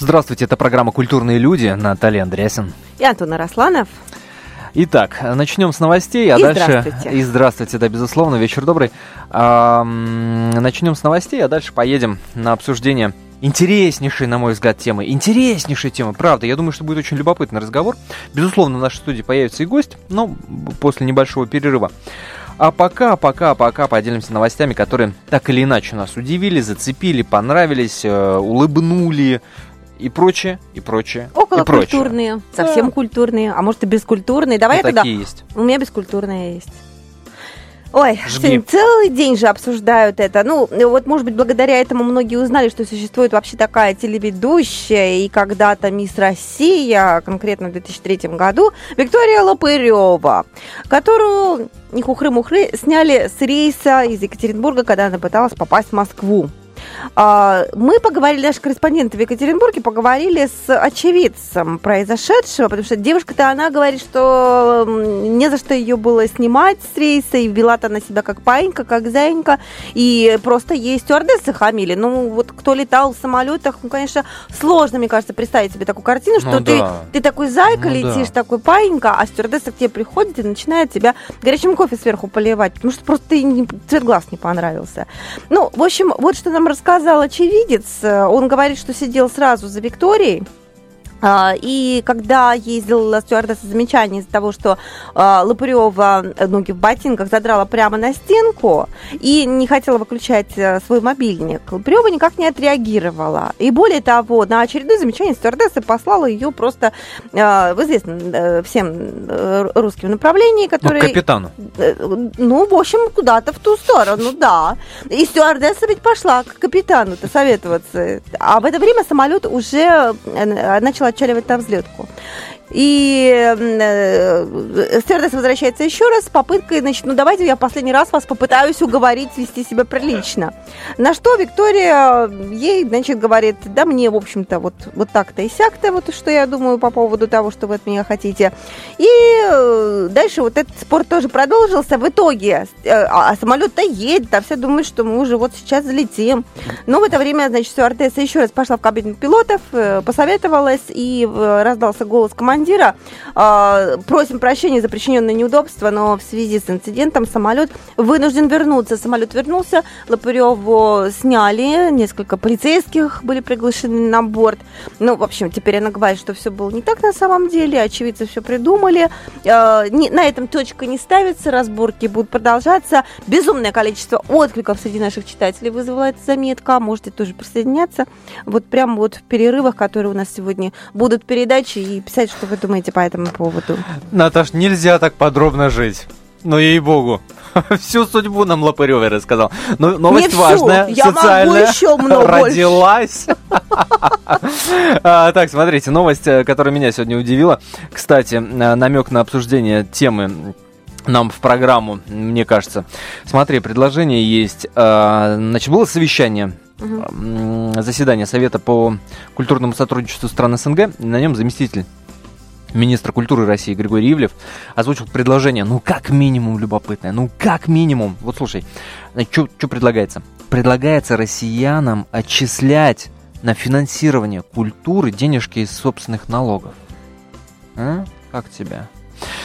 Здравствуйте, это программа «Культурные люди». Наталья Андреасин. И Антон Арасланов. Итак, начнем с новостей, а и дальше... Здравствуйте. И здравствуйте, да, безусловно, вечер добрый. Начнем с новостей, а дальше поедем на обсуждение интереснейшей, на мой взгляд, темы. Интереснейшей темы, правда. Я думаю, что будет очень любопытный разговор. Безусловно, в нашей студии появится и гость, но после небольшого перерыва. А пока, пока, пока поделимся новостями, которые так или иначе нас удивили, зацепили, понравились, э, улыбнули, и прочее, и прочее. Около и прочее. культурные, совсем да. культурные, а может и бескультурные. Давай и я тогда. такие есть. У меня бескультурные есть. Ой, сегодня целый день же обсуждают это. Ну, вот, может быть, благодаря этому многие узнали, что существует вообще такая телеведущая, и когда-то Мисс Россия, конкретно в 2003 году, Виктория Лопырева, которую не хухры-мухры сняли с рейса из Екатеринбурга, когда она пыталась попасть в Москву. А, мы поговорили, наши корреспонденты в Екатеринбурге поговорили с очевидцем произошедшего, потому что девушка-то, она говорит, что не за что ее было снимать с рейса, и вела-то на себя как паинька, как зайенька, и просто ей стюардессы хамили. Ну, вот кто летал в самолетах, ну, конечно, сложно, мне кажется, представить себе такую картину, что ну, ты, да. ты такой зайка ну, летишь, да. такой паинька, а стюардесса к тебе приходит и начинает тебя горячим кофе сверху поливать, потому что просто ты не, цвет глаз не понравился. Ну, в общем, вот что нам рассказал очевидец. Он говорит, что сидел сразу за Викторией. И когда ей сделала стюардесса замечание из-за того, что э, Лопырева ноги в ботинках задрала прямо на стенку и не хотела выключать э, свой мобильник, Лопырева никак не отреагировала. И более того, на очередное замечание стюардесса послала ее просто э, в известном э, всем э, русским направлении, который... Ну, капитану. Э, ну, в общем, куда-то в ту сторону, да. И стюардесса ведь пошла к капитану-то советоваться. А в это время самолет уже начал отчаливать на взлетку. И э, стюардесса возвращается еще раз с попыткой, значит, ну давайте я последний раз вас попытаюсь уговорить вести себя прилично. На что Виктория ей, значит, говорит, да мне, в общем-то, вот, вот так-то и сяк-то, вот что я думаю по поводу того, что вы от меня хотите. И э, дальше вот этот спор тоже продолжился. В итоге, э, а самолет-то едет, а все думают, что мы уже вот сейчас залетим. Но в это время, значит, стюардесса еще раз пошла в кабину пилотов, э, посоветовалась, и э, раздался голос командира командира. Э, просим прощения за причиненное неудобство, но в связи с инцидентом самолет вынужден вернуться. Самолет вернулся, Лопыреву сняли, несколько полицейских были приглашены на борт. Ну, в общем, теперь она говорит, что все было не так на самом деле, очевидцы все придумали. Э, не, на этом точка не ставится, разборки будут продолжаться. Безумное количество откликов среди наших читателей вызвала эта заметка. Можете тоже присоединяться. Вот прямо вот в перерывах, которые у нас сегодня будут передачи, и писать, что вы думаете по этому поводу? Наташ, нельзя так подробно жить. Ну, ей-богу. Всю судьбу нам Лопыревой рассказал. Но новость Не важная, всю. Я социальная. Могу еще много Родилась. а, так, смотрите, новость, которая меня сегодня удивила. Кстати, намек на обсуждение темы нам в программу, мне кажется. Смотри, предложение есть. Значит, было совещание угу. заседание Совета по культурному сотрудничеству стран СНГ. На нем заместитель министра культуры России Григорий Ивлев озвучил предложение, ну как минимум любопытное, ну как минимум. Вот слушай, что предлагается? Предлагается россиянам отчислять на финансирование культуры денежки из собственных налогов. А? Как тебя?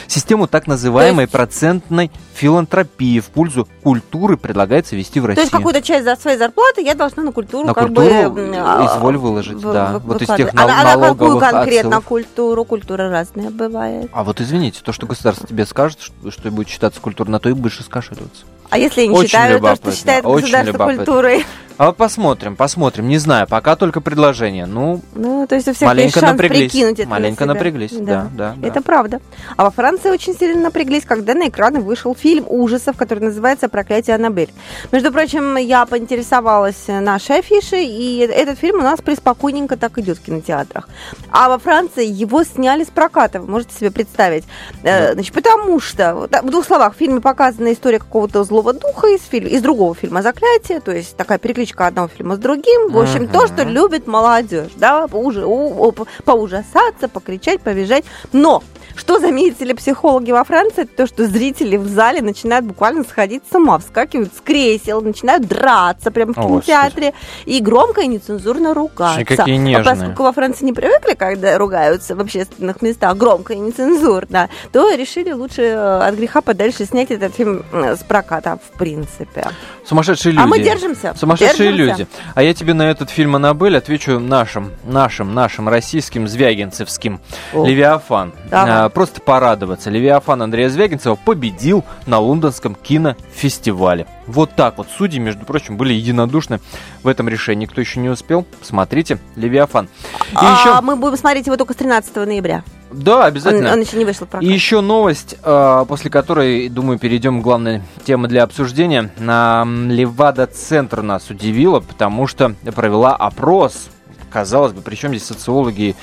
Систему так называемой есть... процентной филантропии в пользу культуры предлагается ввести в России. То есть какую-то часть за своей зарплаты я должна на культуру на как культуру бы... изволь выложить, в, да. В, вот из тех а, а на какую конкретно отсылов. культуру? Культура разная бывает. А вот извините, то, что государство тебе скажет, что, что будет считаться культурой, на то и будешь скашиваться. А если я не Очень считаю то, что считает очень государство любопытно. культурой? А вот посмотрим, посмотрим. Не знаю, пока только предложение. Ну, Ну, то есть у всех есть маленько шанс напряглись. прикинуть это Маленько на себя. напряглись, да, да, да. Это правда. А во Франции очень сильно напряглись, когда на экраны вышел фильм ужасов, который называется «Проклятие Аннабель». Между прочим, я поинтересовалась нашей афишей, и этот фильм у нас преспокойненько так идет в кинотеатрах. А во Франции его сняли с проката, вы можете себе представить. Э, Значит, потому что, да, в двух словах, в фильме показана история какого-то злого духа из, фильма, из другого фильма «Заклятие», то есть такая перекличка одного фильма с другим. В общем, то, что любит молодежь, да, поуже- у- у- поужасаться, покричать, побежать. Но Что заметили психологи во Франции, это то, что зрители в зале начинают буквально сходить с ума, вскакивают с кресел, начинают драться прямо в кинотеатре и громко и нецензурно ругаться. Какие нежные. А поскольку во Франции не привыкли, когда ругаются в общественных местах громко и нецензурно, то решили лучше э, от греха подальше снять этот фильм с проката, в принципе. Сумасшедшие люди. А мы держимся. Сумасшедшие держимся. люди. А я тебе на этот фильм «Аннабель» отвечу нашим, нашим, нашим российским, звягинцевским. О. «Левиафан». Давай. А, просто порадоваться. «Левиафан» Андрея Звягинцева победил на Лондонском кинофестивале. Вот так вот. Судьи, между прочим, были единодушны в этом решении. Кто еще не успел, смотрите «Левиафан». И а еще... мы будем смотреть его только с 13 ноября. Да, Он, обязательно. он еще не вышел в прокат. И еще новость, э, после которой, думаю, перейдем к главной теме для обсуждения. Левада-центр нас удивила, потому что провела опрос. Казалось бы, причем здесь социологи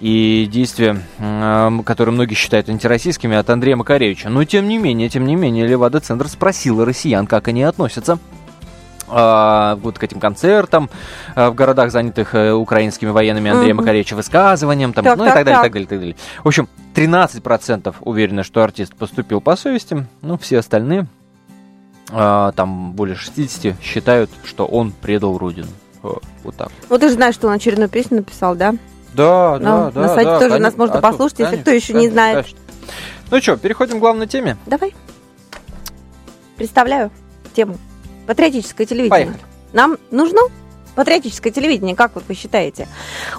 и действия, э, которые многие считают антироссийскими, от Андрея Макаревича. Но тем не менее, тем не менее, Левада-центр спросила россиян, как они относятся а, вот к этим концертам а, в городах, занятых э, украинскими военными Андреем Мгм. Макаревича, высказываниям, там, Так, ну и так, так далее, так. так далее, так далее. В общем, 13% уверены, что артист поступил по совести, ну, все остальные, а, там более 60, считают, что он предал родину. О, Вот так. Ну, ты же знаешь, что он очередную песню написал, да? Да, Ну, на сайте тоже нас можно послушать, если кто еще не знает. Ну что, переходим к главной теме. Давай. Представляю тему. Патриотическое телевидение. Поехали. Нам нужно патриотическое телевидение, как вот вы считаете?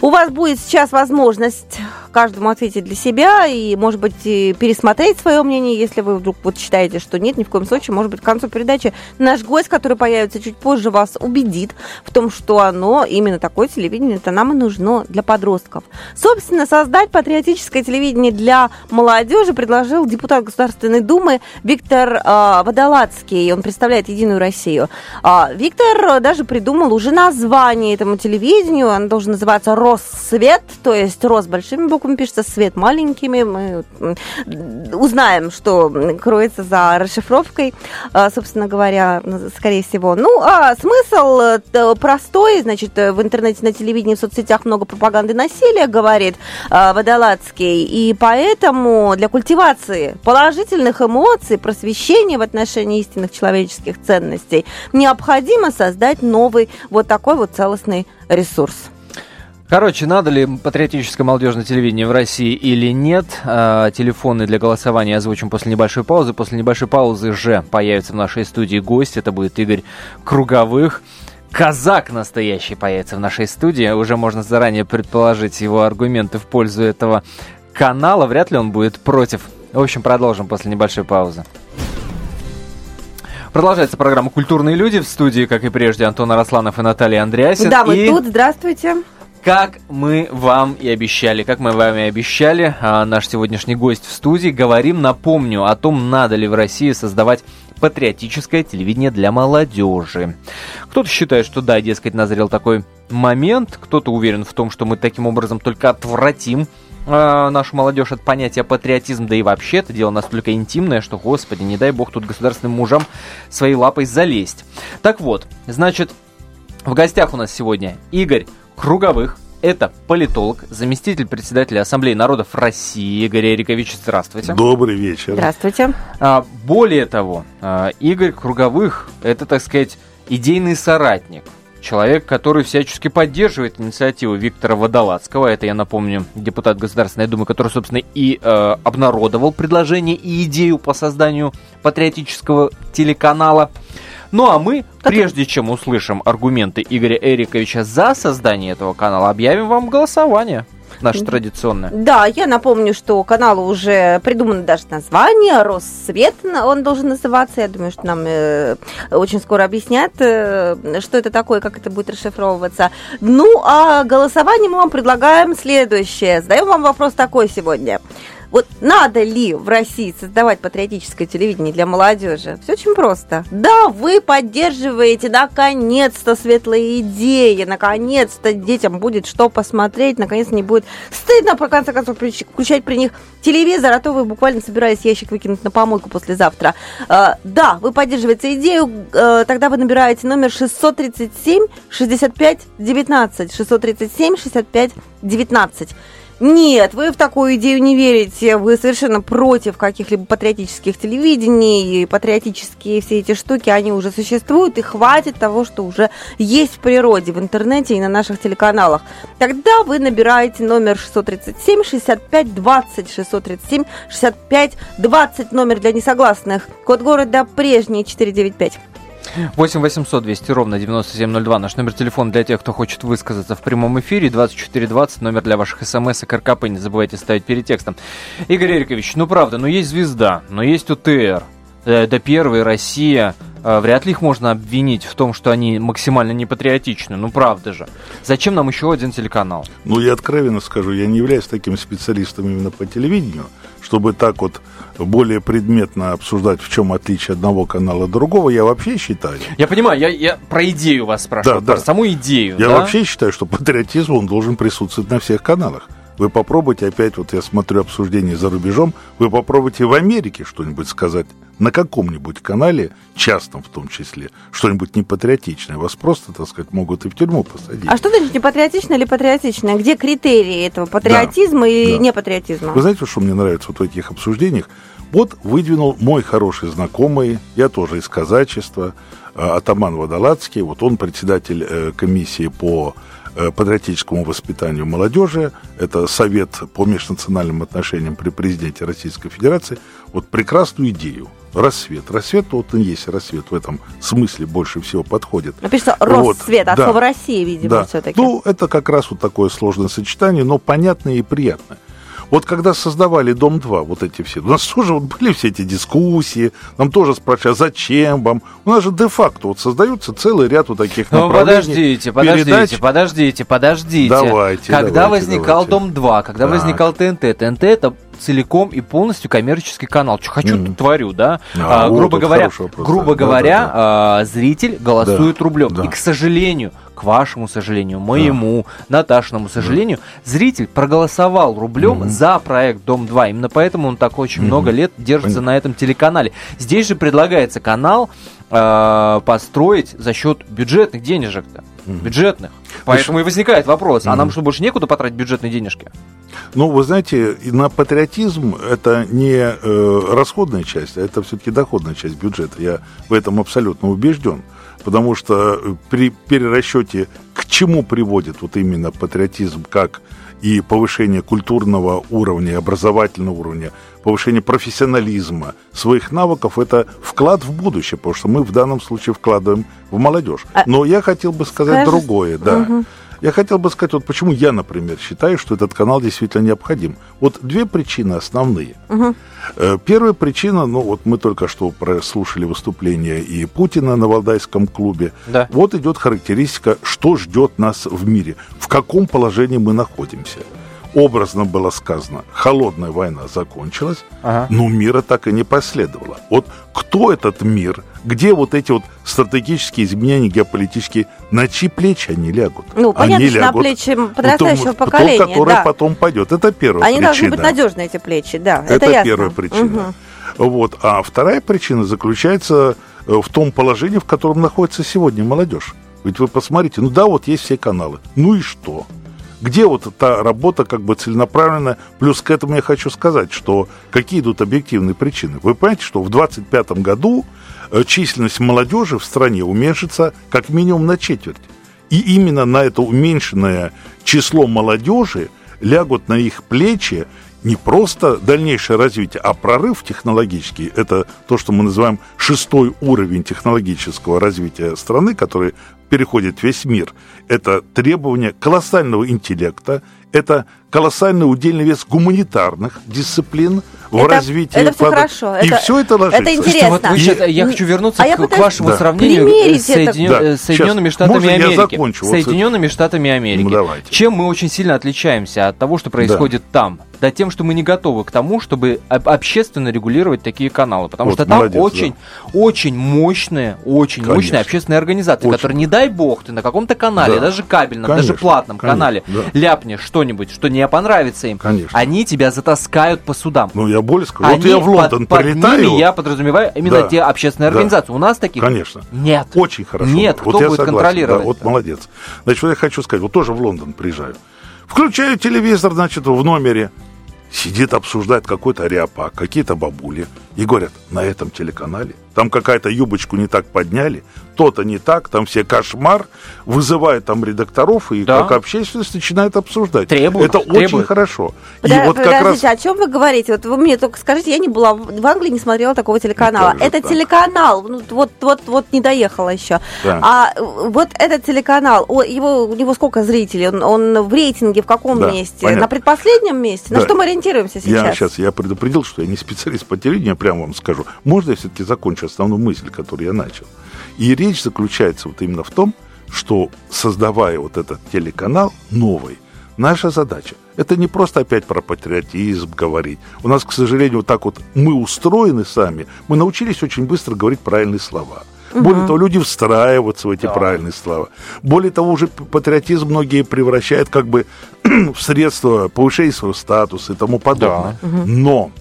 У вас будет сейчас возможность каждому ответить для себя и, может быть, пересмотреть свое мнение, если вы вдруг вот считаете, что нет, ни в коем случае. Может быть, к концу передачи наш гость, который появится чуть позже, вас убедит в том, что оно, именно такое телевидение, это нам и нужно для подростков. Собственно, создать патриотическое телевидение для молодежи предложил депутат Государственной Думы Виктор э, Водолацкий. Он представляет Единую Россию. А, Виктор э, даже придумал уже название этому телевидению. Оно должен называться «Россвет», то есть «Рос» большими буквами пишется, «Свет» маленькими. Мы узнаем, что кроется за расшифровкой, э, собственно говоря, скорее всего. Ну, а смысл э, простой. Значит, э, в интернете, на телевидении, в соцсетях много пропаганды насилия, говорит э, Водолацкий. И поэтому для культивации положительных эмоций, просвещения в отношении истинных человеческих ценностей необходимо создать новый вот такой вот целостный ресурс. Короче, надо ли патриотическое молодежное телевидение в России или нет? А, телефоны для голосования озвучим после небольшой паузы. После небольшой паузы же появится в нашей студии гость. Это будет Игорь Круговых. Казак настоящий появится в нашей студии. Уже можно заранее предположить его аргументы в пользу этого канала. Вряд ли он будет против. В общем, продолжим после небольшой паузы. Продолжается программа «Культурные люди» в студии, как и прежде, Антон Арасланов и Наталья Андреасин. Да, мы И- тут. Здравствуйте. как мы вам и обещали, как мы вам и обещали, а, наш сегодняшний гость в студии, говорим, напомню, о том, надо ли в России создавать патриотическое телевидение для молодежи. Кто-то считает, что да, дескать, назрел такой момент, кто-то уверен в том, что мы таким образом только отвратим а, нашу молодежь от понятия патриотизм, да и вообще это дело настолько интимное, что, господи, не дай бог тут государственным мужам своей лапой залезть. Так вот, значит, в гостях у нас сегодня Игорь Круговых. Это политолог, заместитель председателя Ассамблеи народов России Игорь Эрикович. Здравствуйте. Добрый вечер. Здравствуйте. А, более того, а, Игорь Круговых – это, так сказать, идейный соратник. Человек, который всячески поддерживает инициативу Виктора Водолацкого. Это, я напомню, депутат Государственной Думы, который, собственно, и э, обнародовал предложение и идею по созданию патриотического телеканала. Ну а мы, прежде чем услышим аргументы Игоря Эриковича за создание этого канала, объявим вам голосование. Наше традиционное. Да, я напомню, что каналу уже придумано даже название «Россвет» он должен называться. Я думаю, что нам э, очень скоро объяснят, э, что это такое, как это будет расшифровываться. Ну, а голосование мы вам предлагаем следующее. Задаем вам вопрос такой сегодня. Вот надо ли в России создавать патриотическое телевидение для молодежи? Все очень просто. Да, вы поддерживаете наконец-то светлые идеи, наконец-то детям будет что посмотреть, наконец не будет стыдно, по конце концов, включ- включать при них телевизор, а то вы буквально собираетесь ящик выкинуть на помойку послезавтра. Э, Да, вы поддерживаете идею, э, тогда вы набираете номер 637 65 19. 637 65 19. Нет, вы в такую идею не верите. Вы совершенно против каких-либо патриотических телевидений. И патриотические все эти штуки, они уже существуют. И хватит того, что уже есть в природе, в интернете и на наших телеканалах. Тогда вы набираете номер 637 65 20 637 65 20 номер для несогласных. Код города прежний 495. 8 800 200 ровно 9702. Наш номер телефона для тех, кто хочет высказаться в прямом эфире. 2420 номер для ваших смс и РКП. Не забывайте ставить перед текстом. Игорь Эрикович, ну правда, ну есть звезда, но есть УТР. Это первый, Россия. Э, вряд ли их можно обвинить в том, что они максимально непатриотичны. Ну правда же. Зачем нам еще один телеканал? Ну я откровенно скажу, я не являюсь таким специалистом именно по телевидению, чтобы так вот более предметно обсуждать, в чем отличие одного канала от другого, я вообще считаю. Я понимаю, я, я про идею вас спрашиваю, да, про да. саму идею. Я да? вообще считаю, что патриотизм он должен присутствовать на всех каналах. Вы попробуйте опять, вот я смотрю обсуждение за рубежом, вы попробуйте в Америке что-нибудь сказать на каком-нибудь канале, частном в том числе, что-нибудь непатриотичное. Вас просто, так сказать, могут и в тюрьму посадить. А что значит непатриотичное или патриотичное? Где критерии этого патриотизма да, и да. непатриотизма? Вы знаете, что мне нравится вот в этих обсуждениях? Вот выдвинул мой хороший знакомый, я тоже из казачества, Атаман Водолацкий, вот он председатель э, комиссии по Э, патриотическому воспитанию молодежи, это Совет по межнациональным отношениям при президенте Российской Федерации, вот прекрасную идею. Рассвет. Рассвет, вот он есть рассвет в этом смысле больше всего подходит. Написано Россвет, вот, от да, слова Россия, видимо, да. все-таки. Ну, это как раз вот такое сложное сочетание, но понятное и приятное. Вот когда создавали Дом-2, вот эти все, у нас тоже вот были все эти дискуссии, нам тоже спрашивали, а зачем вам? У нас же де-факто вот создается целый ряд вот таких ну, направлений. подождите, подождите, передач. подождите, подождите. Давайте, Когда давайте, возникал Дом-2, когда так. возникал ТНТ, ТНТ это целиком и полностью коммерческий канал. Что хочу, mm. творю, да. А, а, грубо говоря, грубо да, говоря, да, да. А, зритель голосует да, рублем. Да. И, к сожалению, к вашему сожалению, моему, да. Наташному сожалению, да. зритель проголосовал рублем mm за проект Дом 2. Именно поэтому он так очень mm много лет держится Понятно. на этом телеканале. Здесь же предлагается канал э, построить за счет бюджетных денежек-то. mm Бюджетных. Поэтому и возникает вопрос, mm а нам что, больше некуда потратить бюджетные денежки? Ну, вы знаете, на патриотизм это не э, расходная часть, а это все-таки доходная часть бюджета. Я в этом абсолютно убежден потому что при перерасчете к чему приводит вот именно патриотизм, как и повышение культурного уровня, образовательного уровня, повышение профессионализма, своих навыков, это вклад в будущее, потому что мы в данном случае вкладываем в молодежь. А Но я хотел бы сказать Скажешь? другое, да. Угу. Я хотел бы сказать, вот почему я, например, считаю, что этот канал действительно необходим. Вот две причины основные. Угу. Первая причина, ну вот мы только что прослушали выступление и Путина на Валдайском клубе. Да. Вот идет характеристика, что ждет нас в мире, в каком положении мы находимся образно было сказано, холодная война закончилась, ага. но мира так и не последовало. Вот кто этот мир, где вот эти вот стратегические изменения геополитические, на чьи плечи они лягут? Ну, понятно, они лягут, на плечи подрастающего том, поколения. Том, который да. потом пойдет. Это первая они причина. Они должны быть надежны, эти плечи, да. Это, это первая причина. Угу. Вот. А вторая причина заключается э, в том положении, в котором находится сегодня молодежь. Ведь вы посмотрите, ну да, вот есть все каналы. Ну и что? Где вот та работа как бы целенаправленная? Плюс к этому я хочу сказать, что какие идут объективные причины. Вы понимаете, что в 2025 году э, численность молодежи в стране уменьшится как минимум на четверть. И именно на это уменьшенное число молодежи лягут на их плечи не просто дальнейшее развитие, а прорыв технологический. Это то, что мы называем шестой уровень технологического развития страны, который переходит весь мир. Это требование колоссального интеллекта, это колоссальный удельный вес гуманитарных дисциплин в это, развитии. Это все хорошо. И это, все это ложится. Это интересно. Вот вы сейчас, я хочу вернуться а к, к вашему да. сравнению с Соединен... да. Соединенными Штатами Можно Америки. Я закончу? Соединенными Штатами Америки. Ну, давайте. Чем мы очень сильно отличаемся от того, что происходит да. там? Да тем, что мы не готовы к тому, чтобы общественно регулировать такие каналы. Потому вот, что там молодец, очень, да. очень мощные, очень Конечно. мощные общественные организации, очень. которые, не дай бог, ты на каком-то канале, да. даже кабельном, Конечно. даже платном Конечно. канале, да. ляпнешь что-нибудь, что не понравится им, Конечно. они тебя затаскают по судам. Ну, я более скажу. Они, вот я в Лондон под, прилетаю. Под ними я подразумеваю именно да. те общественные организации. Да. У нас таких Конечно. нет. Очень хорошо. Нет, вот кто будет согласен, контролировать? Да, вот молодец. Значит, вот я хочу сказать, вот тоже в Лондон приезжаю. Включаю телевизор, значит, в номере. Сидит, обсуждает какой-то ряпак, какие-то бабули. И говорят, на этом телеканале там какая-то юбочку не так подняли, то-то не так, там все кошмар, вызывает там редакторов и Да. как общественность начинает обсуждать. Требует, Это очень требует. хорошо. И Подо- вот как Подождите, раз... о чем вы говорите? Вот вы мне только скажите, я не была в Англии, не смотрела такого телеканала. как же Это так? телеканал, ну, вот, вот, вот не доехала еще. Да. А вот этот телеканал, о, его, у него сколько зрителей? Он, он в рейтинге в каком Да, месте? понятно. На предпоследнем месте? На Да. что мы ориентируемся сейчас? Я сейчас я предупредил, что я не специалист по телевидению, я прямо вам скажу. Можно я все-таки закончу основную мысль, которую я начал? И речь заключается вот именно в том, что создавая вот этот телеканал новый, наша задача это не просто опять про патриотизм говорить. У нас, к сожалению, вот так вот мы устроены сами, мы научились очень быстро говорить правильные слова. Более того, люди встраиваются в эти Да. правильные слова. Более того, уже патриотизм многие превращают как бы в средство повышения своего статуса и тому подобное. Но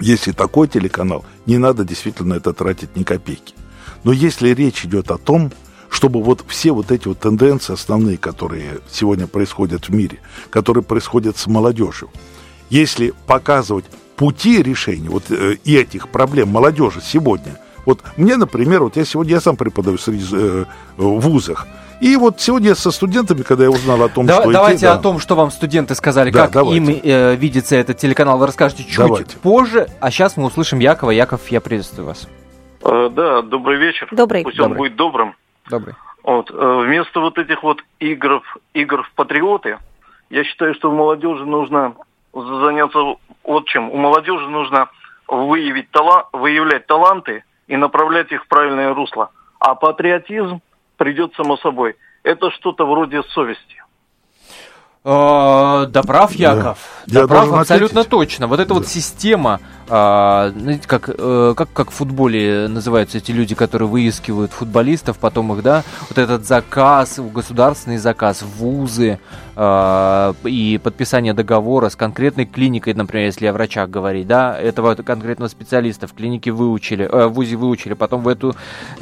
если такой телеканал, не надо действительно это тратить ни копейки. Но если речь идет о том, чтобы вот все вот эти вот тенденции основные, которые сегодня происходят в мире, которые происходят с молодежью, если показывать пути решения вот э, и этих проблем молодежи сегодня, вот мне, например, вот я сегодня, я сам преподаю среди, э, в вузах, и вот сегодня со студентами, когда я узнал о том, Да- что давайте идти, да, о том, что вам студенты сказали, Да, как давайте. им э, видится этот телеканал, вы расскажете чуть Давайте. позже. А сейчас мы услышим Якова. Яков, я приветствую вас. Э, Да, добрый вечер. Добрый. Пусть он Добрый. будет добрым. Добрый. Вот. э, Вместо вот этих вот игр, в- игр в патриоты, я считаю, что у молодежи нужно заняться вот чем. У молодежи нужно выявить тала- выявлять таланты и направлять их в правильное русло. А патриотизм придет само собой. Это что-то вроде совести. Э, Да прав, Яков. Да, Я прав абсолютно ответить. точно. Вот эта вот система, а, знаете, как, э, как, как в футболе называются эти люди, которые выискивают футболистов, потом их, да, вот этот заказ, государственный заказ, вузы а, и подписание договора с конкретной клиникой, например, если о врачах говорить, да, этого конкретного специалиста в клинике выучили, э, в ВУЗе выучили, потом в эту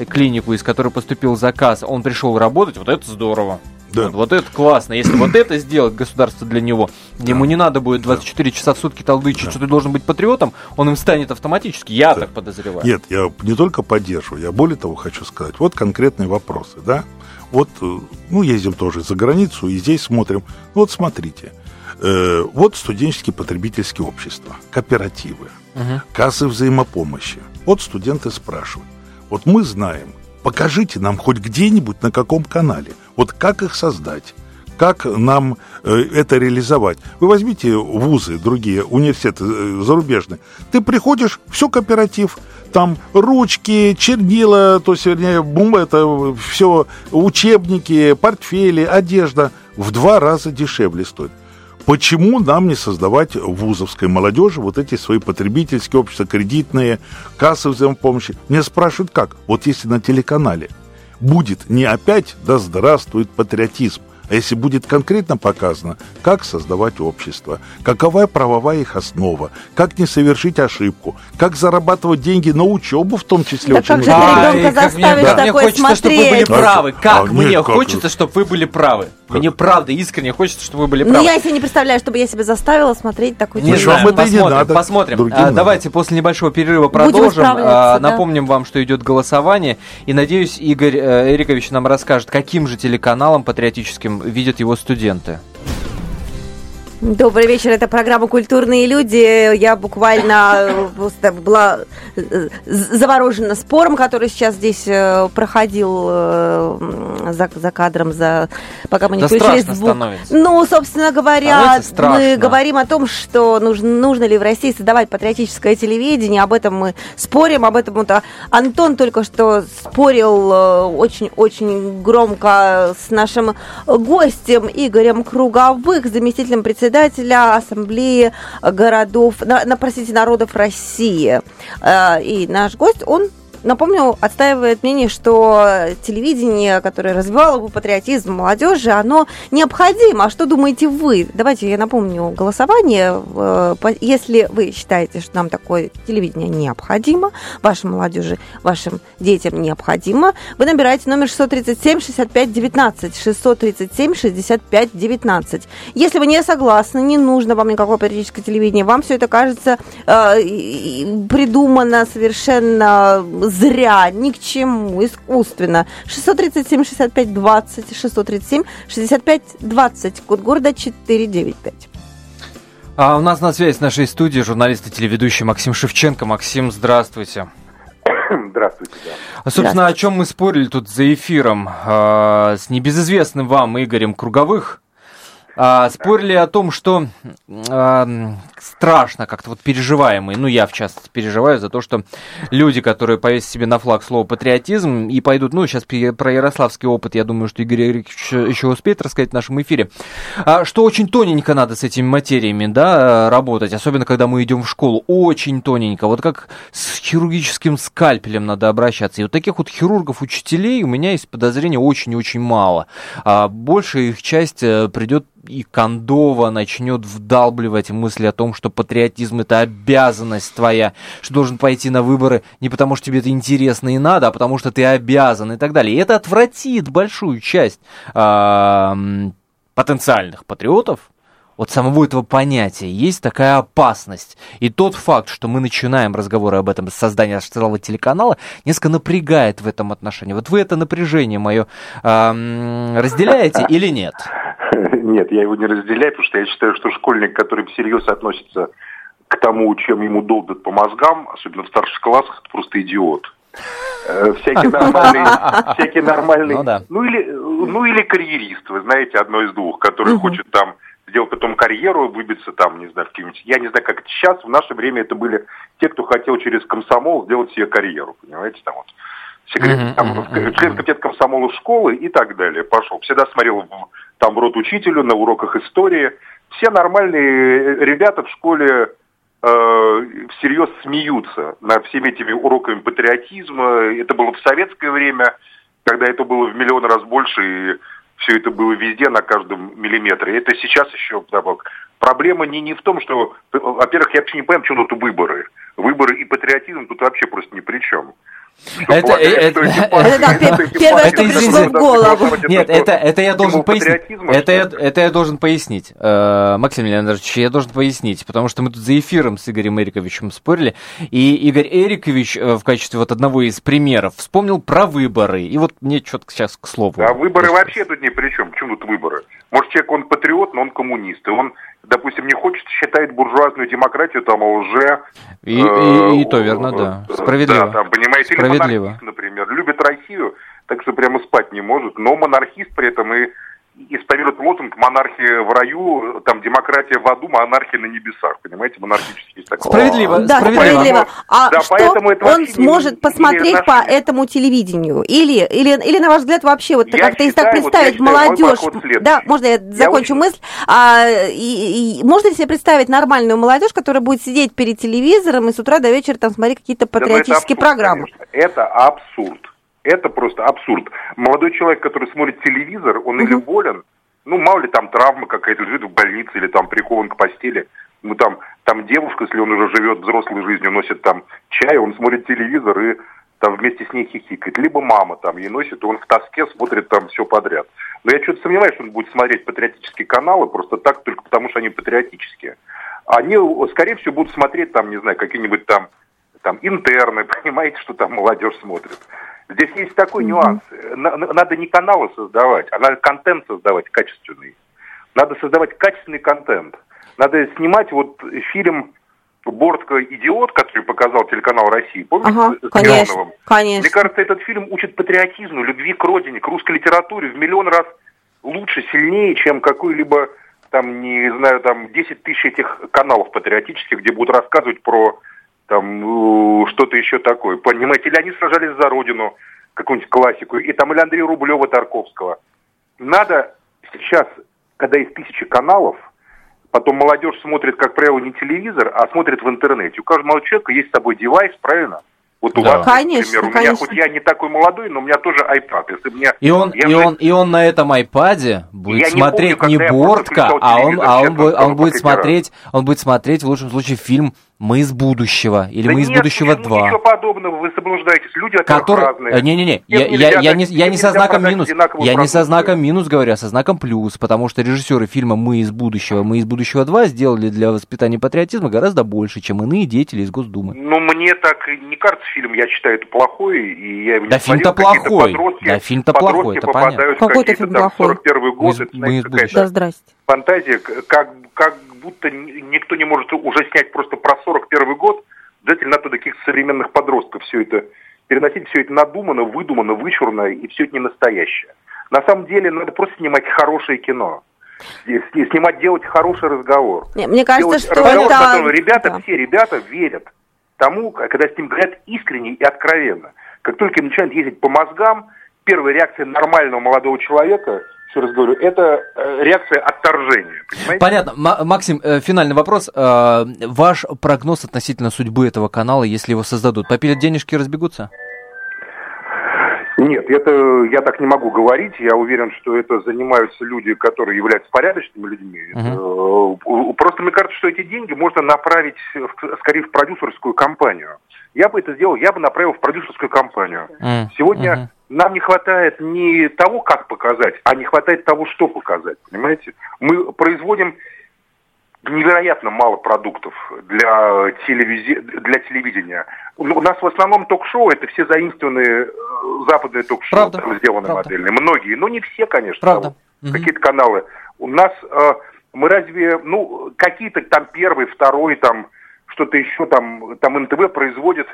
клинику, из которой поступил заказ, он пришел работать, вот это здорово. Да. Вот, вот это классно. Если вот это сделать государство для него, ему не надо будет 24 часа в сутки толдычить, что ты должен быть патриотом, он им станет автоматически. Я так подозреваю. Нет, я не только поддерживаю, я более того хочу сказать. Вот конкретные вопросы, да? Вот, э, ну, ездим тоже за границу, и здесь смотрим. Ну, Вот смотрите, э, вот студенческие потребительские общества, кооперативы, Мгм. кассы взаимопомощи. Вот студенты спрашивают, вот мы знаем, покажите нам хоть где-нибудь на каком канале, вот как их создать, как нам э, это реализовать. Вы возьмите вузы, другие университеты э, зарубежные, ты приходишь, все кооператив, там ручки, чернила, то есть, вернее, бум, это все учебники, портфели, одежда в два раза дешевле стоит. Почему нам не создавать вузовской молодежи вот эти свои потребительские общества, кредитные, кассы взаимопомощи? Меня спрашивают, как? Вот если на телеканале будет не опять «Да здравствует патриотизм», а если будет конкретно показано, как создавать общество, какова правовая их основа, как не совершить ошибку, как зарабатывать деньги на учебу, в том числе Да очень как же важно. Ай, ребенка как мне- заставишь как мне такое хочется, чтобы вы были смотреть? правы. А, Как нет, мне как хочется, вы- чтобы вы были правы. Мне правда искренне хочется, чтобы вы были Ну, правы. я себе не представляю, чтобы я себя заставила смотреть такой Не Ну, телевизор. знаю, вам это и не посмотрим, надо, посмотрим. другим А, надо. давайте после небольшого перерыва продолжим. А, да. Напомним вам, что идет голосование. И надеюсь, Игорь э, Эрикович нам расскажет, каким же телеканалом патриотическим видят его студенты. Добрый вечер, это программа «Культурные люди». Я буквально э, просто была э, заворожена спором, который сейчас здесь э, проходил за, за кадром, за, пока мы не Да включили звук. становится. Ну, собственно говоря, мы говорим о том, что нужно, нужно ли в России создавать патриотическое телевидение. Об этом мы спорим, об этом вот а, Антон только что спорил очень-очень громко с нашим гостем Игорем Круговых, заместителем председателя Ассамблеи городов, на, на, простите, народов России. Э, И наш гость, он напомню, отстаивает мнение, что телевидение, которое развивало бы патриотизм молодежи, оно необходимо. А что думаете вы? Давайте я напомню голосование. Если вы считаете, что нам такое телевидение необходимо, вашей молодежи, вашим детям необходимо, вы набираете номер 637 65 19 637 65 19. Если вы не согласны, не нужно вам никакое патриотическое телевидение, вам все это кажется э, придумано совершенно зря, ни к чему, искусственно. 637 65 20, 637 65 20, код города 495. А у нас на связи с нашей студией журналист и телеведущий Максим Шевченко. Максим, здравствуйте. Здравствуйте. Да. Собственно, о чем мы спорили тут за эфиром э, с небезызвестным вам Игорем Круговых. А, спорили о том, что а, страшно как-то вот переживаемые, ну я в частности переживаю за то, что люди, которые повесят себе на флаг слово патриотизм и пойдут, ну сейчас про ярославский опыт, я думаю, что Игорь Игоревич еще успеет рассказать в нашем эфире, а, что очень тоненько надо с этими материями, да, работать, особенно когда мы идем в школу, очень тоненько, вот как с хирургическим скальпелем надо обращаться, и вот таких вот хирургов, учителей у меня есть подозрение очень-очень мало, а большая их часть э, придет и Кондова начнет вдалбливать мысли о том, что патриотизм это обязанность твоя, что должен пойти на выборы не потому, что тебе это интересно и надо, а потому что ты обязан и так далее. И это отвратит большую часть э, потенциальных патриотов от самого этого понятия есть такая опасность. И тот факт, что мы начинаем разговоры об этом с создания целого телеканала, несколько напрягает в этом отношении. Вот вы это напряжение мое э, разделяете или нет? Нет, я его не разделяю, потому что я считаю, что школьник, который всерьез относится к тому, чем ему долбят по мозгам, особенно в старших классах, это просто идиот. Э, всякие нормальные, всякие нормальные, ну, да. ну или, ну или карьерист, вы знаете, одно из двух, который угу. хочет там сделать потом карьеру, выбиться там, не знаю, в какие-нибудь, я не знаю, как это сейчас, в наше время это были те, кто хотел через комсомол сделать себе карьеру, понимаете, там вот секрет, там, член комитета комсомола школы и так далее. Пошел. Всегда смотрел там рот учителю на уроках истории. Все нормальные ребята в школе э, всерьез смеются над всеми этими уроками патриотизма. Это было в советское время, когда это было в миллион раз больше, и все это было везде, на каждом миллиметре. Это сейчас еще вдобавок. Проблема не, не в том, что... Во-первых, я вообще не понимаю, почему тут выборы. Выборы и патриотизм тут вообще просто ни при чем. Это, это, это, первое, что пришло в голову. Нет, это, это я должен пояснить. Это, это я должен пояснить, э, Максим Леонидович, я должен пояснить, потому что мы тут за эфиром с Игорем Эриковичем спорили, и Игорь Эрикович э, в качестве вот одного из примеров вспомнил про выборы, и вот мне что-то сейчас к слову. А выборы вообще тут ни при чем. Почему тут выборы? Может, человек, он патриот, но он коммунист, и он допустим, не хочет, считает буржуазную демократию там уже... И, э, и, и то верно, да. Справедливо. Да, там, понимаете, Справедливо. или монархист, например, любит Россию, так что прямо спать не может, но монархист при этом и исповедует лозунг «монархия в раю», там «демократия в аду, монархия на небесах». Понимаете, монархический есть такой. Справедливо. Да, справедливо. А да, что он сможет не, посмотреть не по этому телевидению? Или, или, или, на ваш взгляд, вообще вот как-то если так представить вот молодежь... Да, можно я закончу я мысль? А, и, и, можно ли себе представить нормальную молодежь, которая будет сидеть перед телевизором и с утра до вечера там смотреть какие-то патриотические да, это абсурд, программы? Конечно. Это абсурд. Это просто абсурд. Молодой человек, который смотрит телевизор, он или болен, ну, мало ли там травма какая-то, лежит в больнице или там прикован к постели. Ну, там, там девушка, если он уже живет взрослой жизнью, носит там чай, он смотрит телевизор и там вместе с ней хихикает. Либо мама там ей носит, и он в тоске смотрит там все подряд. Но я что-то сомневаюсь, что он будет смотреть патриотические каналы просто так, только потому что они патриотические. Они, скорее всего, будут смотреть там, не знаю, какие-нибудь там, там интерны, понимаете, что там молодежь смотрит. Здесь есть такой нюанс. Надо не каналы создавать, а надо контент создавать качественный. Надо создавать качественный контент. Надо снимать вот фильм «Бортка идиот», который показал телеканал России, помните, ага, с конечно, конечно. Мне кажется, этот фильм учит патриотизму, любви к родине, к русской литературе в миллион раз лучше, сильнее, чем какой-либо там, не знаю, там 10 тысяч этих каналов патриотических, где будут рассказывать про там что-то еще такое. Понимаете, или они сражались за родину, какую-нибудь классику, и там или Андрея Рублева Тарковского. Надо сейчас, когда есть тысячи каналов, потом молодежь смотрит, как правило, не телевизор, а смотрит в интернете. У каждого человека есть с собой девайс, правильно? Вот у Да. вас, Конечно, например, у меня, конечно. хоть я не такой молодой, но у меня тоже iPad. Если мне, И он, я и, же- он, и он на этом айпаде будет Я не смотреть помню, не я просто Бортко, а он, а он, скажу, он будет смотреть, он будет смотреть в лучшем случае фильм «Мы из будущего» или Да «Мы из нет, будущего почему 2». Ничего подобного, вы заблуждаетесь. Люди Который... разные. э, Не-не-не, Всем я, нельзя я, я, не, я не со знаком минус, я не со знаком минус говорю, а со знаком плюс, потому что режиссеры фильма «Мы из будущего», «Мы из будущего 2» сделали для воспитания патриотизма гораздо больше, чем иные деятели из Госдумы. Ну, мне так не кажется фильм, я считаю это плохой, и я его не Да фильм-то плохой. Да фильм-то плохой, это понятно. в Какой-то фильм плохой. 41 Мы год, из- это, мы из будущего. Да, здрасте. Фантазия, как, как будто ни- никто не может уже снять просто про 41 год, обязательно надо каких-то современных подростков все это переносить, все это надумано, выдумано, вычурно, и все это не настоящее. На самом деле надо просто снимать хорошее кино. Снимать, делать хороший разговор. Не, Мне кажется, Делать что разговор, в это... котором ребята, Да. все ребята верят тому, когда с ним говорят искренне и откровенно. Как только им начинают ездить по мозгам, первая реакция нормального молодого человека, еще раз говорю, это э, реакция отторжения. Понимаете? Понятно. Ма- Максим, э, финальный вопрос. Э, Ваш прогноз относительно судьбы этого канала, если его создадут? Попилят денежки и разбегутся? Нет, это я так не могу говорить. Я уверен, что это занимаются люди, которые являются порядочными людьми. Э, Просто мне кажется, что эти деньги можно направить в- скорее в продюсерскую компанию. Я бы это сделал, я бы направил в продюсерскую компанию. М, Сегодня мгм. Нам не хватает не того, как показать, а не хватает того, что показать. Понимаете? Мы производим невероятно мало продуктов для, телевизи... для телевидения. Ну, У нас в основном ток-шоу это все заимствованные э, западные ток-шоу, Правда, там сделаны правда. модельные. Многие, но не все, конечно. Правда. там. Какие-то каналы. У нас э, мы разве, ну, какие-то там первый, второй, там что-то еще там, там НТВ производит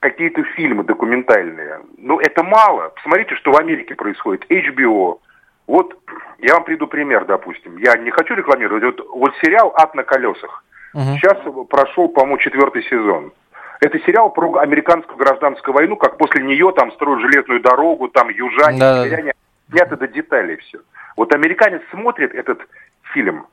какие-то фильмы документальные. Ну, это мало. Посмотрите, что в Америке происходит. HBO. Вот я вам приду пример, допустим. Я не хочу рекламировать. Вот, вот сериал «Ад на колесах». Мгм. Сейчас прошел, по-моему, четвертый сезон. Это сериал про американскую гражданскую войну, как после нее там строят железную дорогу, там южане, северяне. Снято до деталей все. Вот американец смотрит этот фильм,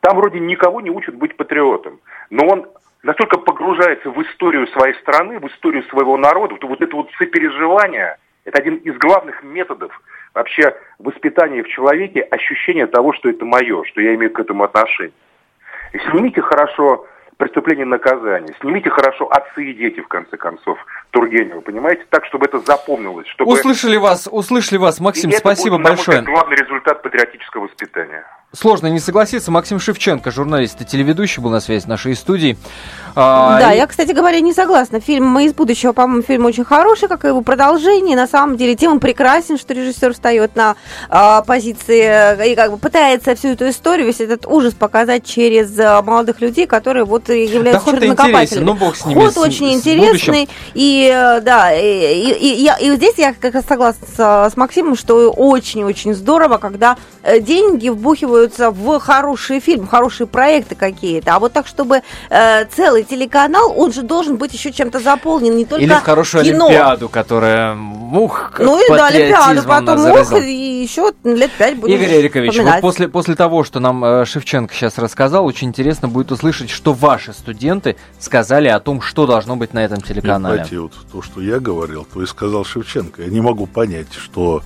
там вроде никого не учат быть патриотом, но он настолько погружается в историю своей страны, в историю своего народа, вот, вот это вот сопереживание, это один из главных методов вообще воспитания в человеке, ощущение того, что это мое, что я имею к этому отношение. И снимите хорошо преступление и наказание, снимите хорошо отцы и дети, в конце концов, Тургенева, понимаете, так, чтобы это запомнилось, чтобы... Услышали вас, услышали вас, Максим, И это спасибо будет, на мой большое. взгляд, главный результат патриотического воспитания. Сложно не согласиться. Максим Шевченко, журналист и телеведущий, был на связи с нашей студией. А, Да, и- я, кстати говоря, не согласна. Фильм «Мы из будущего», по-моему, фильм очень хороший, как и его продолжение. На самом деле, тем он прекрасен, что режиссер встает на а, позиции э, и как бы пытается всю эту историю, весь этот ужас показать через а, молодых людей, которые вот и Да являются ход-то чернокопателями. ну бог с ними. Ход с- очень с будущим. интересный. И э, да, и, и- и я- и здесь я как раз согласна с, с Максимом, что очень-очень здорово, когда э, деньги вбухиваются в хорошие фильмы, в хорошие проекты какие-то. А вот так, чтобы э, целый телеканал, он же должен быть еще чем-то заполнен, не только Или в хорошую кино. Олимпиаду, которая, ух, Ну и да, Олимпиаду потом, заразила. и еще лет пять будем Игорь Эрикович, вот после, после того, что нам э, Шевченко сейчас рассказал, очень интересно будет услышать, что ваши студенты сказали о том, что должно быть на этом Нет, телеканале. знаете, вот то, что я говорил, то и сказал Шевченко. Я не могу понять, что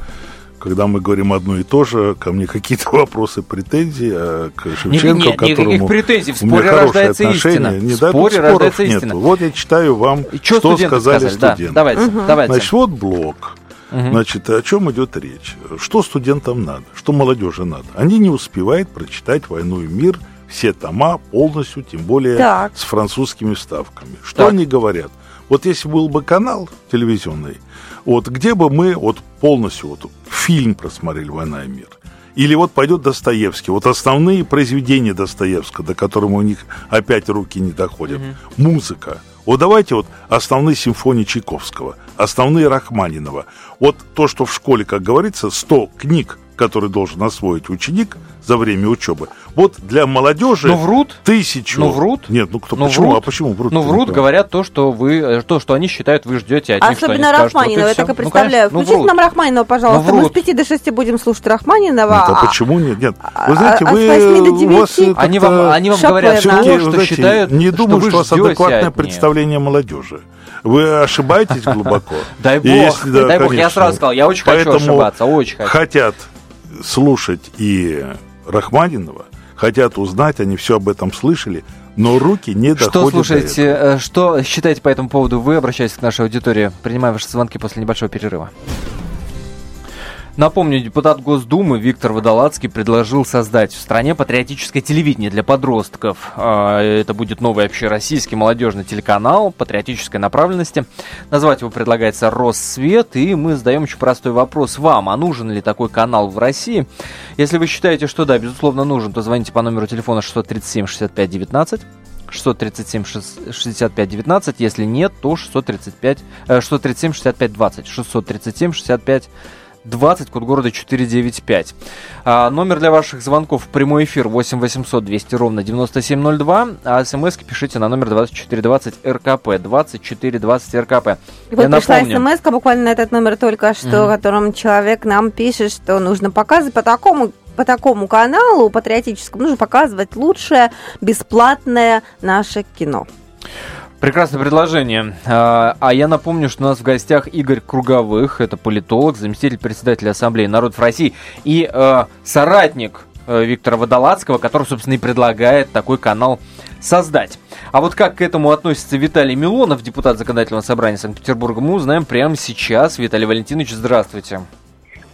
когда мы говорим одно и то же, ко мне какие-то вопросы, претензии, а к Шевченко, не- никаких которому претензий, в у меня хорошие отношения. истина. Не, В да, споре споров рождается нету. истина. Вот я читаю вам, И что, что студенты сказали сказали? Да, студенты. давайте, давайте. Значит, вот блок. Мгм. Значит, о чем идет речь? Что студентам надо? Что молодежи надо? Они не успевают прочитать «Войну и мир», все тома полностью, тем более Так. с французскими вставками. Что Так. они говорят? Вот если был бы канал телевизионный, вот где бы мы вот полностью вот фильм просмотрели «Война и мир», или вот пойдет Достоевский, вот основные произведения Достоевского, до которых у них опять руки не доходят. Музыка. Вот давайте вот основные симфонии Чайковского, основные Рахманинова. Вот то, что в школе, как говорится, 100 книг, которые должен освоить ученик за время учебы. Вот для молодежи Ну, врут. тысячу. Ну, врут. Нет, ну кто, Ну, почему? врут. А почему врут? Ну, врут, говорят то, что вы, э, то, что они считают, вы ждете от них, что они Особенно скажут. Вот Рахманинова, я так и Ну, представляю. конечно, ну, Включите врут. нам Рахманинова, пожалуйста. Ну, Мы с врут. 5 до 6 будем слушать Рахманинова. Нет, а а- почему нет? Нет. а- Вы знаете, а вы у вас Они вам, они вам говорят что знаете, считают, не что думаю, вы что у вас адекватное представление молодежи. Вы ошибаетесь глубоко. Дай бог, дай бог, я конечно. сразу сказал, я очень хочу ошибаться, очень хочу. Хотят слушать и Рахманинова, хотят узнать, они все об этом слышали, но руки не доходят Что до слушаете, этого. э, что считаете по этому поводу вы? Обращайтесь к нашей аудитории. Принимаем ваши звонки после небольшого перерыва. Напомню, депутат Госдумы Виктор Водолацкий предложил создать в стране патриотическое телевидение для подростков. А, Это будет новый общероссийский молодежный телеканал патриотической направленности. Назвать его предлагается «Россвет», и мы задаем очень простой вопрос вам, а нужен ли такой канал в России? Если вы считаете, что да, безусловно, нужен, то звоните по номеру телефона 637 65 19 637 65 19, если нет, то 635, э, 637 65 20, 637 65 20, код города 495. А, номер для ваших звонков в прямой эфир 8 800 200 ровно 9702, а смс пишите на номер 2420 РКП, 2420 РКП. И Вот Я пришла смс буквально на этот номер только что, Мгм. в котором человек нам пишет, что нужно показывать по такому по такому каналу патриотическому нужно показывать лучшее бесплатное наше кино. Прекрасное предложение. А а я напомню, что у нас в гостях Игорь Круговых, это политолог, заместитель председателя Ассамблеи народов России и э, соратник э, Виктора Водолацкого, который, собственно, и предлагает такой канал создать. А вот как к этому относится Виталий Милонов, депутат Законодательного собрания Санкт-Петербурга, мы узнаем прямо сейчас. Виталий Валентинович, здравствуйте.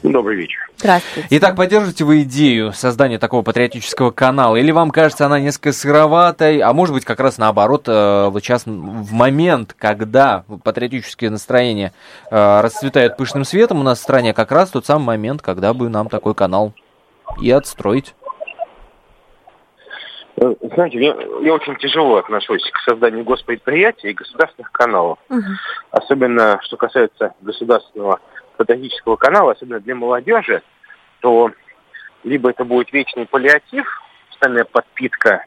Добрый вечер. Здравствуйте. Итак, поддерживаете вы идею создания такого патриотического канала? Или вам кажется она несколько сыроватой? А может быть, как раз наоборот, э, вот сейчас в момент, когда патриотические настроения э, расцветают пышным светом у нас в стране, как раз тот самый момент, когда бы нам такой канал и отстроить. Э, Знаете, мне, я очень тяжело отношусь к созданию госпредприятий и государственных каналов. Мгм. Особенно, что касается государственного патриотического канала, особенно для молодежи, то либо это будет вечный паллиатив, постоянная подпитка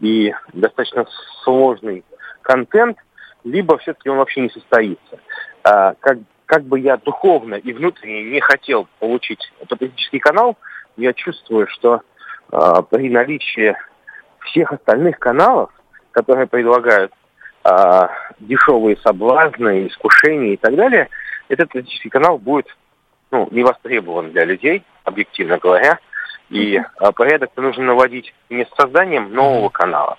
и достаточно сложный контент, либо все-таки он вообще не состоится. А, как, как бы я духовно и внутренне не хотел получить патриотический канал, я чувствую, что а, при наличии всех остальных каналов, которые предлагают а, дешевые соблазны, искушения и так далее, этот политический канал будет ну, не востребован для людей, объективно говоря. И а, порядок нужно наводить не с созданием нового канала,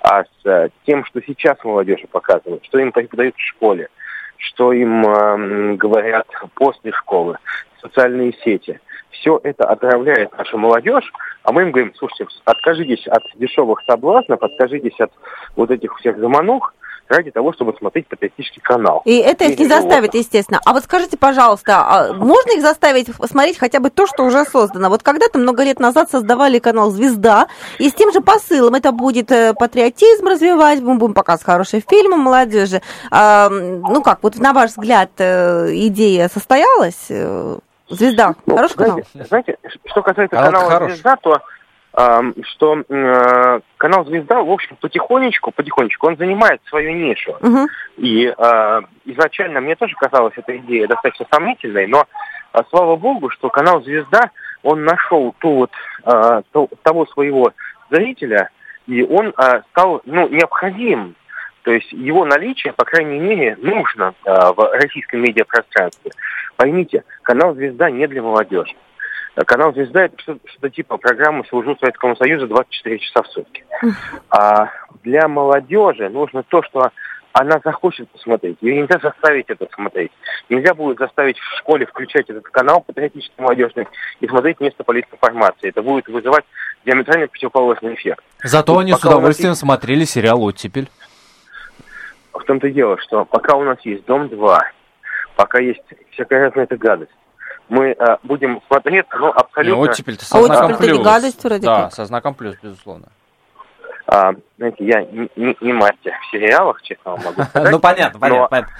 а с а, тем, что сейчас молодежи показывают, что им преподают в школе, что им ам, говорят после школы, социальные сети. Все это отравляет нашу молодежь, а мы им говорим, слушайте, откажитесь от дешевых соблазнов, откажитесь от вот этих всех заманух ради того, чтобы смотреть патриотический канал. И это их не заставит, естественно. А вот скажите, пожалуйста, а можно их заставить смотреть хотя бы то, что уже создано? Вот когда-то много лет назад создавали канал «Звезда», и с тем же посылом это будет э, патриотизм развивать, мы будем показывать хорошие фильмы молодежи. А, ну как, вот на ваш взгляд, э, идея состоялась? Э, «Звезда» Ну, хороший канал? знаете, знаете, что касается Канал канала хороший. «Звезда», то что э, канал «Звезда», в общем, потихонечку, потихонечку, он занимает свою нишу. Мгм. И э, изначально мне тоже казалась эта идея достаточно сомнительной, но э, слава богу, что канал «Звезда», он нашел ту вот, э, то- того своего зрителя, и он э, стал ну, необходим. То есть его наличие, по крайней мере, нужно э, в российском медиапространстве. Поймите, канал «Звезда» не для молодежи. Э, Канал «Звезда» — это что- что-то типа программы «Служу Советскому Союзу 24 часа в сутки». А для молодежи нужно то, что она захочет посмотреть. Ее нельзя заставить это смотреть. Нельзя будет заставить в школе включать этот канал патриотический молодежный и смотреть вместо политинформации. Это будет вызывать диаметрально противоположный эффект. Зато Вот они с нас удовольствием есть- смотрели сериал «Оттепель». В том-то и дело, что пока у нас есть Дом-2, пока есть всякая разная эта гадость, мы э, будем смотреть, но Не, абсолютно... «Оттепель»-то со А знаком «Оттепель»-то не плюс. гадость вроде Да, как. со знаком плюс, безусловно. а, знаете, я не, не- не мастер в сериалах, честно вам могу сказать. Ну, понятно, понятно, Но- понятно.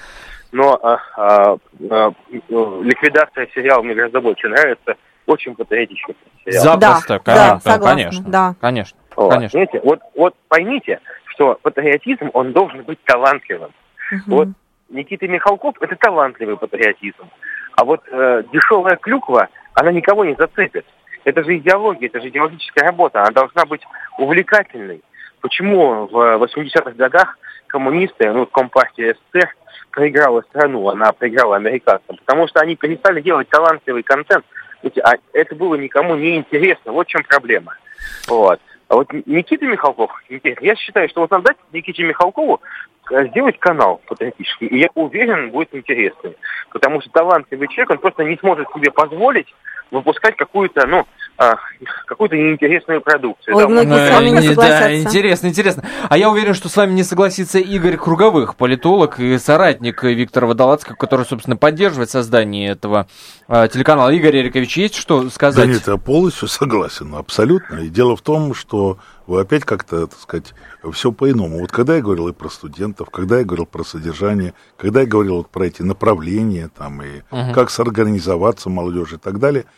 Но а, а, а, ликвидация сериала мне гораздо больше нравится. Очень патриотичный сериал. Запросто, да, конечно, конечно. Конечно. Понимаете, вот, вот поймите, что патриотизм, он должен быть талантливым. Вот Никита Михалков – это талантливый патриотизм. А вот э, дешевая клюква, она никого не зацепит. Это же идеология, это же идеологическая работа. Она должна быть увлекательной. почему в 80-х годах коммунисты, ну, Компартия СССР, проиграла страну, она проиграла американцам, потому что они перестали делать талантливый контент, а это было никому не интересно, вот в чем проблема. Вот. А вот Никита Михалков, я считаю, что вот надо дать Никите Михалкову э, сделать канал патриотический, и я уверен, будет интересный. Потому что талантливый человек, он просто не сможет себе позволить выпускать какую-то, ну, какую-то неинтересную продукцию. Ой, многие с вами не согласятся. Да, интересно, интересно. А я уверен, что с вами не согласится Игорь Круговых, политолог и соратник Виктора Водолацкого, который, собственно, поддерживает создание этого э, телеканала. Игорь Эрикович, есть что сказать? Да нет, я полностью согласен, абсолютно. И дело в том, что вы опять как-то, так сказать, все по-иному. Вот когда я говорил и про студентов, когда я говорил про содержание, когда я говорил вот про эти направления, там, и угу. как сорганизоваться молодежи и так далее –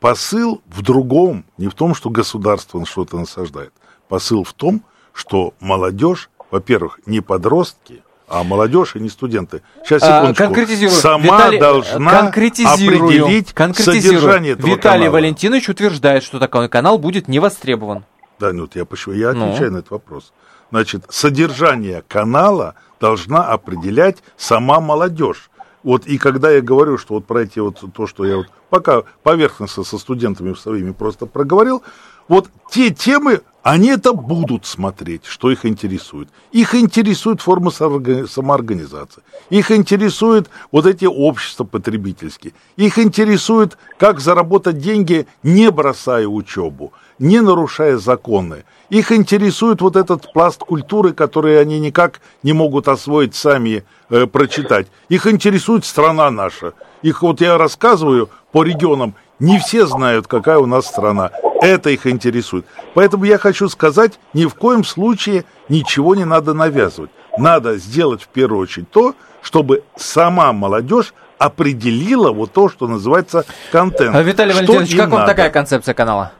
посыл в другом, не в том, что государство что-то насаждает. Посыл в том, что молодежь, во-первых, не подростки, а молодежь и не студенты. Сейчас, а, секундочку. Сама Виталий, должна определить содержание этого Виталий канала. Валентинович утверждает, что такой канал будет не востребован. Да, ну я почему я ну. отвечаю ну. на этот вопрос. Значит, содержание канала должна определять сама молодежь. Вот и когда я говорю, что вот про эти вот то, что я вот пока поверхностно со студентами своими просто проговорил, вот те темы, они это будут смотреть, что их интересует. Их интересует форма самоорганизации. Их интересует вот эти общества потребительские. Их интересует, как заработать деньги, не бросая учебу, не нарушая законы. Их интересует вот этот пласт культуры, который они никак не могут освоить сами, э, прочитать. Их интересует страна наша. Их вот я рассказываю по регионам, не все знают, какая у нас страна. Это их интересует. Поэтому я хочу сказать, ни в коем случае ничего не надо навязывать. Надо сделать в первую очередь то, чтобы сама молодежь определила вот то, что называется контент. А, Виталий Валентинович, как вам надо. такая концепция канала?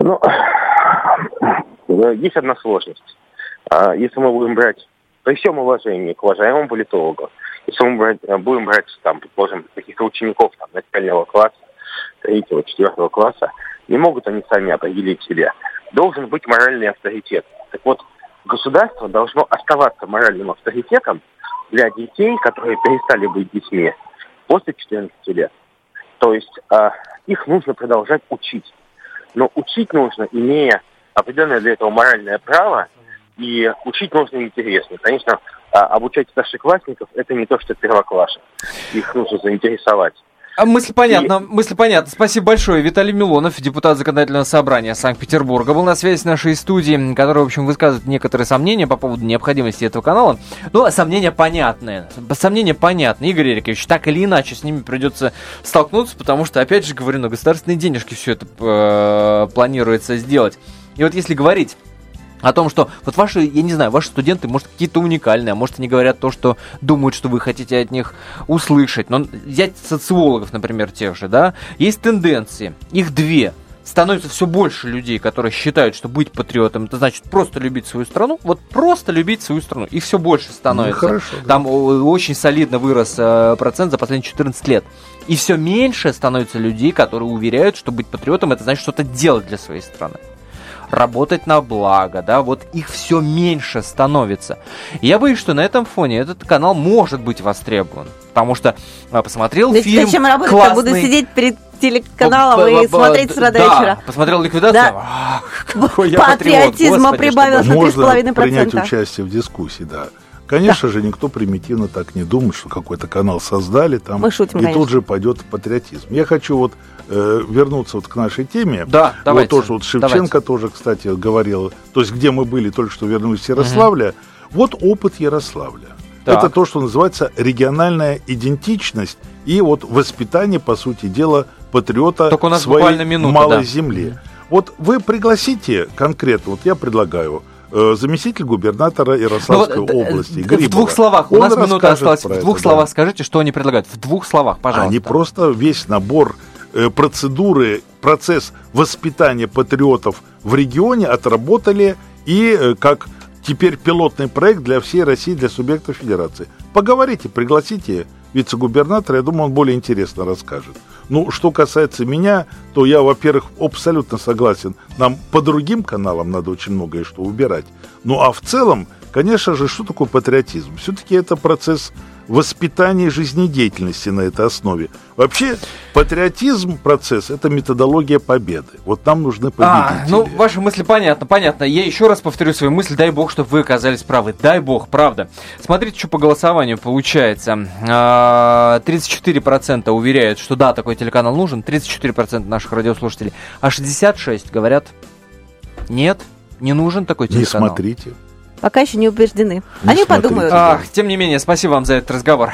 Ну, есть одна сложность. А, если мы будем брать, при всем уважении к уважаемому политологу, если мы брать, будем брать, там, предположим, каких-то учеников там, начального класса, третьего, четвертого класса, не могут они сами определить себя. Должен быть моральный авторитет. Так вот, государство должно оставаться моральным авторитетом для детей, которые перестали быть детьми после 14 лет. То есть э, их нужно продолжать учить. Но учить нужно, имея определенное для этого моральное право, и учить нужно интересно. Конечно, а, обучать старшеклассников – это не то, что первоклашек. Их нужно заинтересовать. А мысль понятна, и... мысль понятна. Спасибо большое. Виталий Милонов, депутат Законодательного собрания Санкт-Петербурга, был на связи с нашей студией, который, в общем, высказывает некоторые сомнения по поводу необходимости этого канала. Ну, сомнения понятные. Сомнения понятны. Игорь Эрикович, так или иначе с ними придется столкнуться, потому что, опять же говорю, на государственные денежки все это э, планируется сделать. И вот если говорить о том, что вот ваши, я не знаю, ваши студенты, может, какие-то уникальные, а может, они говорят то, что думают, что вы хотите от них услышать. Но взять социологов, например, тех же, да, есть тенденции, их две. Становится все больше людей, которые считают, что быть патриотом это значит просто любить свою страну. Вот просто любить свою страну. Их все больше становится. Ну, хорошо, да. Там очень солидно вырос э, процент за последние 14 лет. И все меньше становится людей, которые уверяют, что быть патриотом это значит что-то делать для своей страны работать на благо, да, вот их все меньше становится. И я боюсь, что на этом фоне этот канал может быть востребован, потому что а, посмотрел да фильм Зачем работать, классный... буду сидеть перед телеканалом и смотреть с утра до вечера. Посмотрел ликвидацию? Да. Патриотизма прибавилось на 3,5%. принять участие в дискуссии, да. Конечно да. же, никто примитивно так не думает, что какой-то канал создали там, Мы шутим, и конечно. тут же пойдет патриотизм. Я хочу вот э, вернуться вот к нашей теме. Да, давайте. Вот тоже вот Шевченко давайте. тоже, кстати, говорил, то есть где мы были, только что вернулись из Ярославля. Угу. Вот опыт Ярославля. Так. Это то, что называется региональная идентичность и вот воспитание, по сути дела, патриота Только у нас своей минута, малой да. земли. Вот вы пригласите конкретно, вот я предлагаю, заместитель губернатора Ярославской ну, области. Грибова. В двух словах, у нас минута осталась. В двух это, словах да. скажите, что они предлагают. В двух словах, пожалуйста. Они просто весь набор э, процедуры, процесс воспитания патриотов в регионе отработали и э, как теперь пилотный проект для всей России, для субъектов федерации. Поговорите, пригласите вице-губернатора, я думаю, он более интересно расскажет. Ну, что касается меня, то я, во-первых, абсолютно согласен. Нам по другим каналам надо очень многое что убирать. Ну, а в целом, конечно же, что такое патриотизм? Все-таки это процесс воспитание жизнедеятельности на этой основе. Вообще, патриотизм процесс – это методология победы. Вот нам нужны победители. А, ну, ваши мысли понятно, понятно. Я еще раз повторю свою мысль. Дай бог, чтобы вы оказались правы. Дай бог, правда. Смотрите, что по голосованию получается. 34% а, уверяют, что да, такой телеканал нужен. 34% наших радиослушателей. А 66% говорят, нет, не нужен такой телеканал. Не смотрите. Пока еще не убеждены. Не Они смотрите. подумают. Ах, тем не менее, спасибо вам за этот разговор.